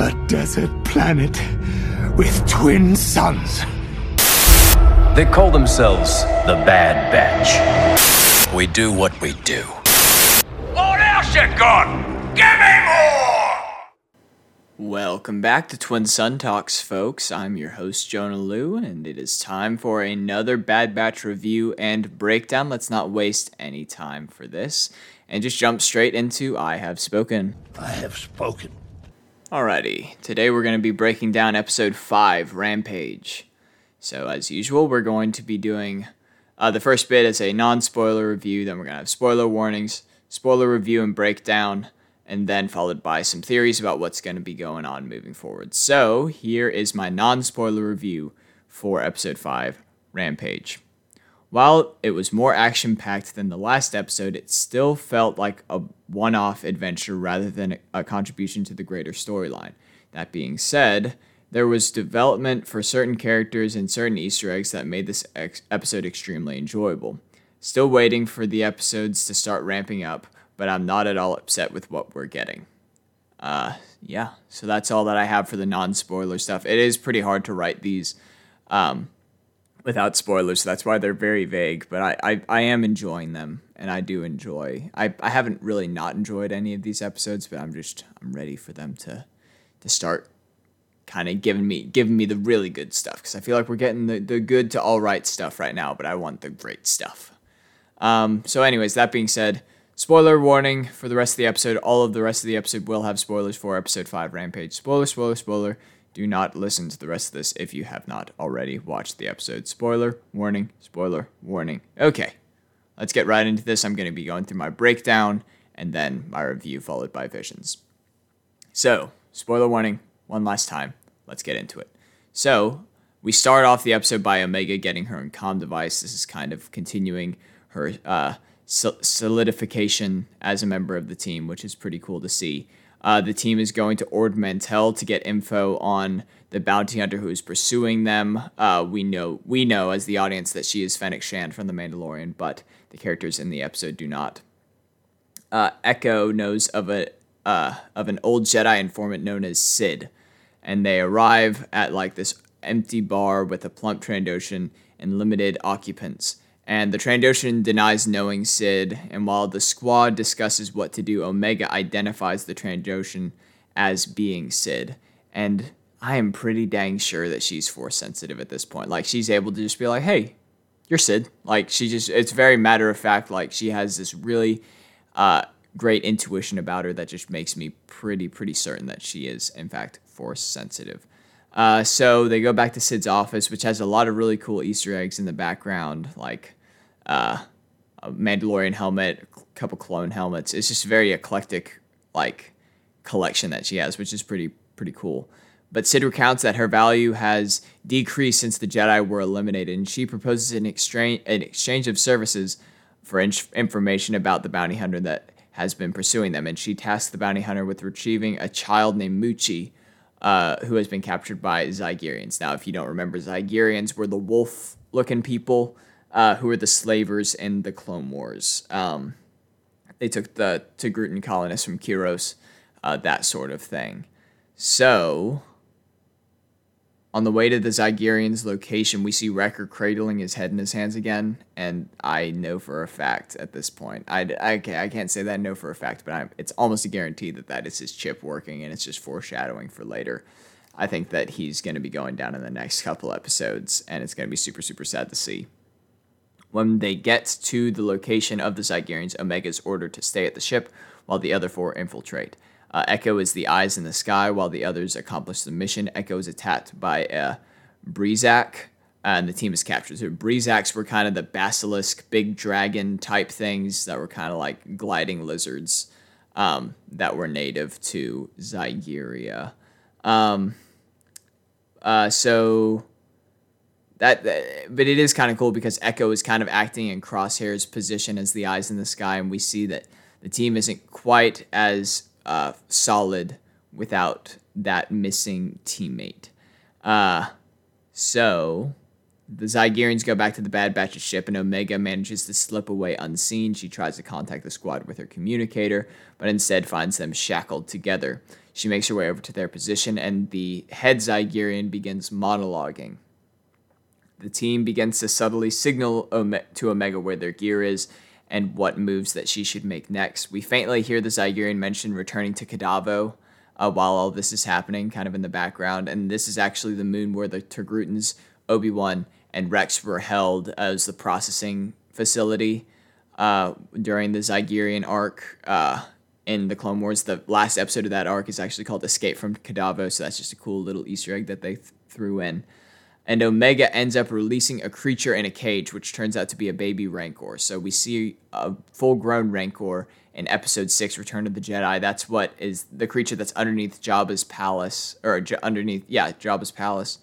A desert planet with twin suns. They call themselves the Bad Batch. We do what we do. What else you got? Give me more! Welcome back to Twin Sun Talks, folks. I'm your host, Jonah Liu, and it is time for another Bad Batch review and breakdown. Let's not waste any time for this and just jump straight into I Have Spoken. I have spoken. Alrighty, today we're going to be breaking down episode 5, Rampage. So, as usual, we're going to be doing uh, the first bit as a non spoiler review, then we're going to have spoiler warnings, spoiler review and breakdown, and then followed by some theories about what's going to be going on moving forward. So, here is my non spoiler review for episode 5, Rampage. While it was more action packed than the last episode, it still felt like a one off adventure rather than a contribution to the greater storyline. That being said, there was development for certain characters and certain Easter eggs that made this ex- episode extremely enjoyable. Still waiting for the episodes to start ramping up, but I'm not at all upset with what we're getting. Uh, yeah, so that's all that I have for the non spoiler stuff. It is pretty hard to write these um, without spoilers, so that's why they're very vague, but I, I, I am enjoying them, and I do enjoy. I, I haven't really not enjoyed any of these episodes, but I'm just I'm ready for them to to start kind of giving me giving me the really good stuff because I feel like we're getting the, the good to all right stuff right now, but I want the great stuff. Um, so, anyways, that being said, spoiler warning for the rest of the episode. All of the rest of the episode will have spoilers for episode five, Rampage. Spoiler, spoiler, spoiler. Do not listen to the rest of this if you have not already watched the episode. Spoiler warning. Spoiler warning. Okay, let's get right into this. I'm going to be going through my breakdown and then my review followed by visions. So, spoiler warning one last time. Let's get into it. So, we start off the episode by Omega getting her own comm device. This is kind of continuing her uh, solidification as a member of the team, which is pretty cool to see. Uh, the team is going to Ord Mantell to get info on the bounty hunter who is pursuing them. Uh, we know we know as the audience that she is Fennec Shand from The Mandalorian, but the characters in the episode do not. Uh, Echo knows of a uh, of an old Jedi informant known as Cid, and they arrive at like this empty bar with a plump Trandoshan and limited occupants. And the Trandoshan denies knowing Cid, and while the squad discusses what to do, Omega identifies the Trandoshan as being Cid. And I am pretty dang sure that she's force sensitive at this point. Like she's able to just be like, "Hey, you're Cid." Like she just it's very matter of fact like she has this really uh, great intuition about her that just makes me pretty pretty certain that she is in fact force sensitive. Uh, so they go back to Cid's office, which has a lot of really cool Easter eggs in the background, like uh, a Mandalorian helmet, a couple clone helmets. It's just a very eclectic like collection that she has, which is pretty pretty cool. But Cid recounts that her value has decreased since the Jedi were eliminated, and she proposes an exchange an exchange of services for in- information about the bounty hunter that has been pursuing them. And she tasks the bounty hunter with retrieving a child named Muchi, uh, who has been captured by Zygerians. Now, if you don't remember, Zygerians were the wolf-looking people uh, who were the slavers in the Clone Wars. Um, they took the Togrutan colonists from Kiros, uh, that sort of thing. So, on the way to the Zygerians' location, we see Wrecker cradling his head in his hands again, and I know for a fact at this point, I, I, I can't say that I know for a fact, but I'm, it's almost a guarantee that that is his chip working, and it's just foreshadowing for later. I think that he's going to be going down in the next couple episodes, and it's going to be super, super sad to see. When they get to the location of the Zygerians, Omega is ordered to stay at the ship while the other four infiltrate. Uh, Echo is the eyes in the sky while the others accomplish the mission. Echo is attacked by a Brezak, and the team is captured. So Brezaks were kind of the basilisk, big dragon type things that were kind of like gliding lizards um, that were native to Zygeria. Um, uh, so that, that, but it is kind of cool because Echo is kind of acting in Crosshair's position as the eyes in the sky, and we see that the team isn't quite as uh, solid without that missing teammate. Uh, so the Zygerians go back to the Bad Batch's ship, and Omega manages to slip away unseen. She tries to contact the squad with her communicator, but instead finds them shackled together. She makes her way over to their position, and the head Zygerian begins monologuing. The team begins to subtly signal to Omega where their gear is and what moves that she should make next. We faintly hear the Zygerian mention returning to Kadavo uh, while all this is happening, kind of in the background. And this is actually the moon where the Togrutan's Obi Wan and Rex were held as the processing facility uh, during the Zygerian arc uh, in the Clone Wars. The last episode of that arc is actually called Escape from Kadavo, so that's just a cool little Easter egg that they th- threw in and Omega ends up releasing a creature in a cage, which turns out to be a baby Rancor. So we see a full grown Rancor in episode six, Return of the Jedi. That's what is the creature that's underneath Jabba's palace, or j- underneath, yeah, Jabba's palace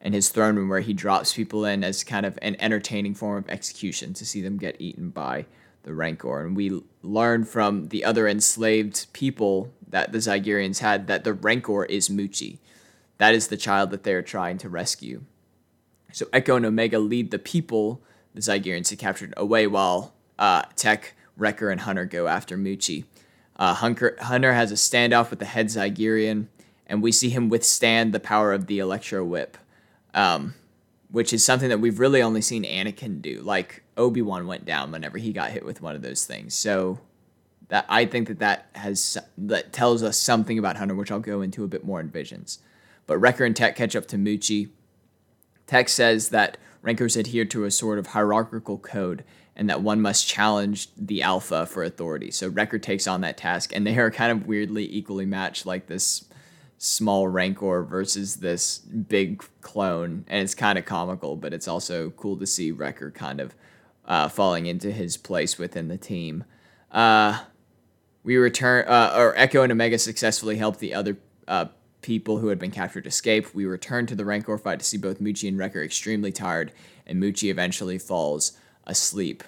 and his throne room, where he drops people in as kind of an entertaining form of execution to see them get eaten by the Rancor. And we learn from the other enslaved people that the Zygerians had that the Rancor is Muchi. That is the child that they're trying to rescue. So Echo and Omega lead the people, the Zygerians, had captured away, while uh, Tech, Wrecker, and Hunter go after Muchi. Uh, Hunter, Hunter has a standoff with the head Zygerian, and we see him withstand the power of the Electro Whip, um, which is something that we've really only seen Anakin do. Like Obi Wan went down whenever he got hit with one of those things. So that I think that that has that tells us something about Hunter, which I'll go into a bit more in Visions. But Wrecker and Tech catch up to Muchi Tech says that rancors adhere to a sort of hierarchical code and that one must challenge the alpha for authority. So Wrecker takes on that task, and they are kind of weirdly equally matched, like this small rancor versus this big clone. And it's kind of comical, but it's also cool to see Wrecker kind of uh, falling into his place within the team. Uh, we return, uh, or Echo and Omega successfully help the other uh, people who had been captured escape. We return to the Rancor fight to see both Muchi and Wrecker extremely tired, and Muchi eventually falls asleep.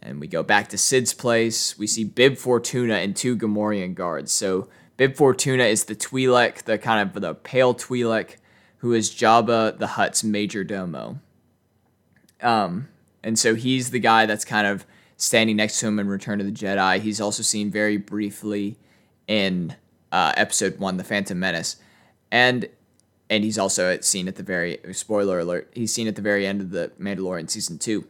And we go back to Cid's place. We see Bib Fortuna and two Gamorrean guards. So Bib Fortuna is the Twi'lek, the kind of the pale Twi'lek, who is Jabba the Hutt's major domo. Um, and so he's the guy that's kind of standing next to him in Return of the Jedi. He's also seen very briefly in uh, episode one, The Phantom Menace and and he's also seen at the very spoiler alert. He's seen at the very end of the Mandalorian season two.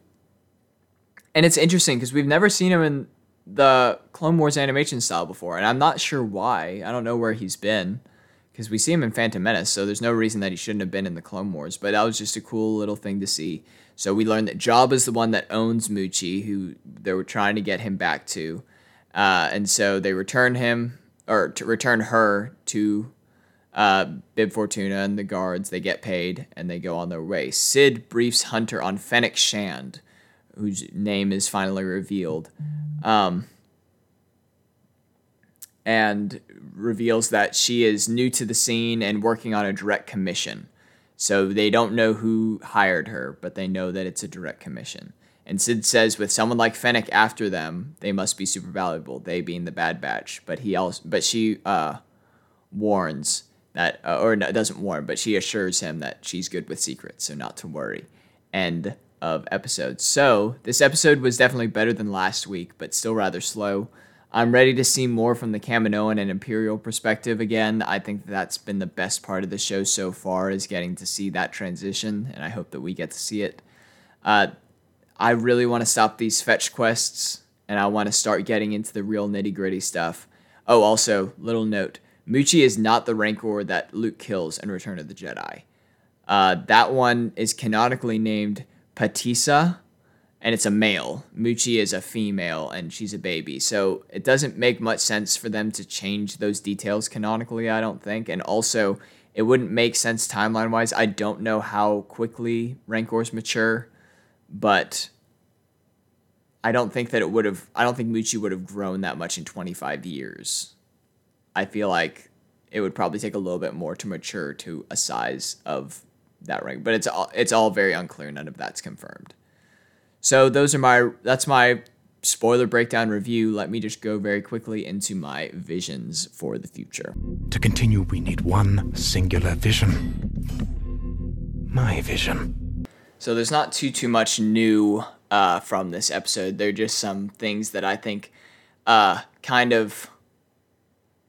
And it's interesting because we've never seen him in the Clone Wars animation style before, and I'm not sure why. I don't know where he's been because we see him in Phantom Menace, so there's no reason that he shouldn't have been in the Clone Wars. But that was just a cool little thing to see. So we learned that Jabba is the one that owns Muchi, who they were trying to get him back to, uh, and so they return him or to return her to uh, Bib Fortuna and the guards, they get paid and they go on their way. Cid briefs Hunter on Fennec Shand, whose name is finally revealed, um, and reveals that she is new to the scene and working on a direct commission. So they don't know who hired her, but they know that it's a direct commission. And Cid says, with someone like Fennec after them, they must be super valuable. They being the Bad Batch, but he also, but she uh, warns that, uh, or no, doesn't warn, but she assures him that she's good with secrets, so not to worry. End of episode. So this episode was definitely better than last week, but still rather slow. I'm ready to see more from the Kaminoan and Imperial perspective again. I think that's been the best part of the show so far is getting to see that transition, and I hope that we get to see it. Uh, I really want to stop these fetch quests, and I want to start getting into the real nitty gritty stuff. Oh, also, little note Muchi is not the Rancor that Luke kills in Return of the Jedi. Uh, that one is canonically named Pateesa, and it's a male. Muchi is a female, and she's a baby. So it doesn't make much sense for them to change those details canonically, I don't think. And also, it wouldn't make sense timeline wise. I don't know how quickly Rancors mature, but I don't think that it would have. I don't think Muchi would have grown that much in 25 years. I feel like it would probably take a little bit more to mature to a size of that rank, but it's all it's all very unclear. None of that's confirmed. So those are my that's my spoiler breakdown review. Let me just go very quickly into my visions for the future. To continue, we need one singular vision. My vision. So there's not too too much new uh, from this episode. They're just some things that I think uh, kind of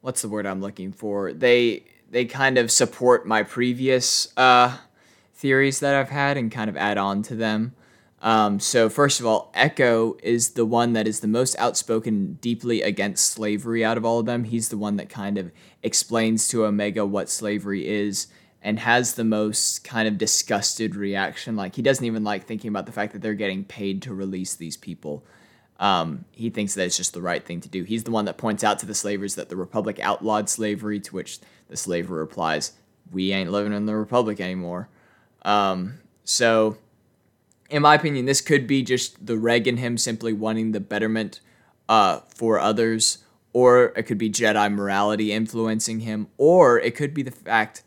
what's the word I'm looking for? They they kind of support my previous uh, theories that I've had and kind of add on to them. Um, so first of all, Echo is the one that is the most outspoken, deeply against slavery out of all of them. He's the one that kind of explains to Omega what slavery is and has the most kind of disgusted reaction. Like he doesn't even like thinking about the fact that they're getting paid to release these people. Um, he thinks that it's just the right thing to do. He's the one that points out to the slavers that the Republic outlawed slavery, to which the slaver replies, "We ain't living in the Republic anymore." Um, so, in my opinion, this could be just the Reg in him simply wanting the betterment uh, for others, or it could be Jedi morality influencing him, or it could be the fact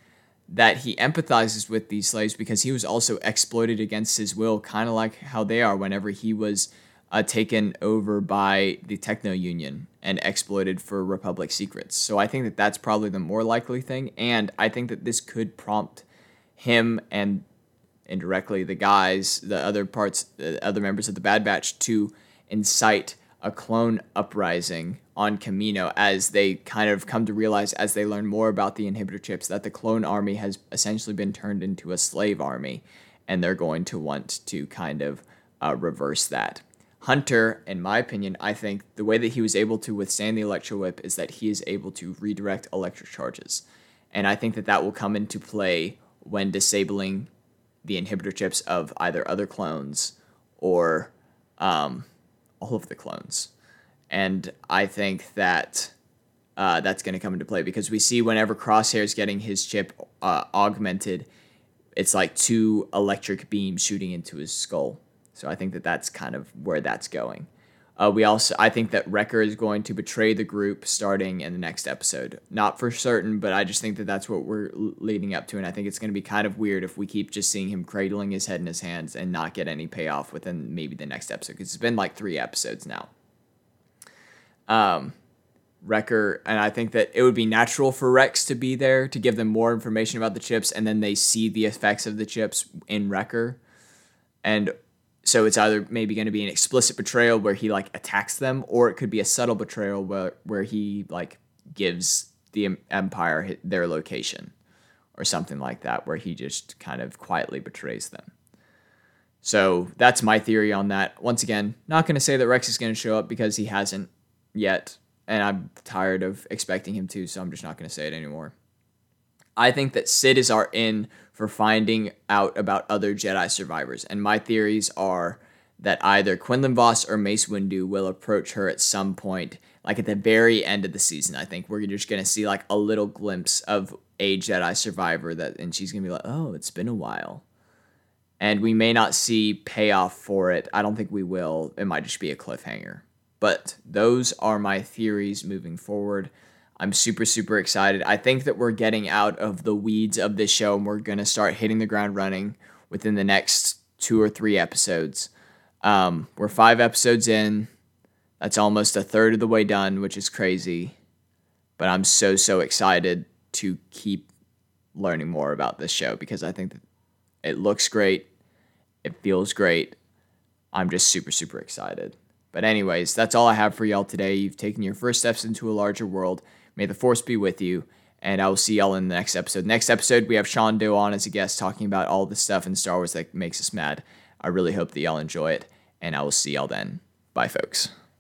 that he empathizes with these slaves because he was also exploited against his will, kind of like how they are whenever he was uh, taken over by the Techno Union and exploited for Republic secrets. So I think that that's probably the more likely thing, and I think that this could prompt him and indirectly the guys, the other parts, the other members of the Bad Batch to incite a clone uprising on Kamino as they kind of come to realize as they learn more about the inhibitor chips that the clone army has essentially been turned into a slave army and they're going to want to kind of uh, reverse that. Hunter, in my opinion, I think the way that he was able to withstand the electro whip is that he is able to redirect electric charges. And I think that that will come into play when disabling the inhibitor chips of either other clones or um, all of the clones. And I think that uh, that's going to come into play because we see whenever Crosshair is getting his chip uh, augmented, it's like two electric beams shooting into his skull. So I think that that's kind of where that's going. Uh, we also, I think that Wrecker is going to betray the group starting in the next episode. Not for certain, but I just think that that's what we're leading up to, and I think it's going to be kind of weird if we keep just seeing him cradling his head in his hands and not get any payoff within maybe the next episode because it's been like three episodes now. Um, Wrecker, and I think that it would be natural for Rex to be there to give them more information about the chips, and then they see the effects of the chips in Wrecker, and so it's either maybe going to be an explicit betrayal where he like attacks them, or it could be a subtle betrayal where where he like gives the empire their location, or something like that, where he just kind of quietly betrays them. So that's my theory on that. Once again, not going to say that Rex is going to show up because he hasn't yet, and I'm tired of expecting him to, so I'm just not going to say it anymore. I think that Cid is our in for finding out about other Jedi survivors, and my theories are that either Quinlan Vos or Mace Windu will approach her at some point, like at the very end of the season. I think we're just gonna see like a little glimpse of a Jedi survivor that, and she's gonna be like, "Oh, it's been a while," and we may not see payoff for it. I don't think we will. It might just be a cliffhanger. But those are my theories moving forward. I'm super, super excited. I think that we're getting out of the weeds of this show and we're going to start hitting the ground running within the next two or three episodes. Um, we're five episodes in. That's almost a third of the way done, which is crazy. But I'm so, so excited to keep learning more about this show because I think that it looks great. It feels great. I'm just super, super excited. But, anyways, that's all I have for y'all today. You've taken your first steps into a larger world. May the force be with you. And I will see y'all in the next episode. Next episode, we have Sean Doe on as a guest talking about all the stuff in Star Wars that makes us mad. I really hope that y'all enjoy it. And I will see y'all then. Bye, folks.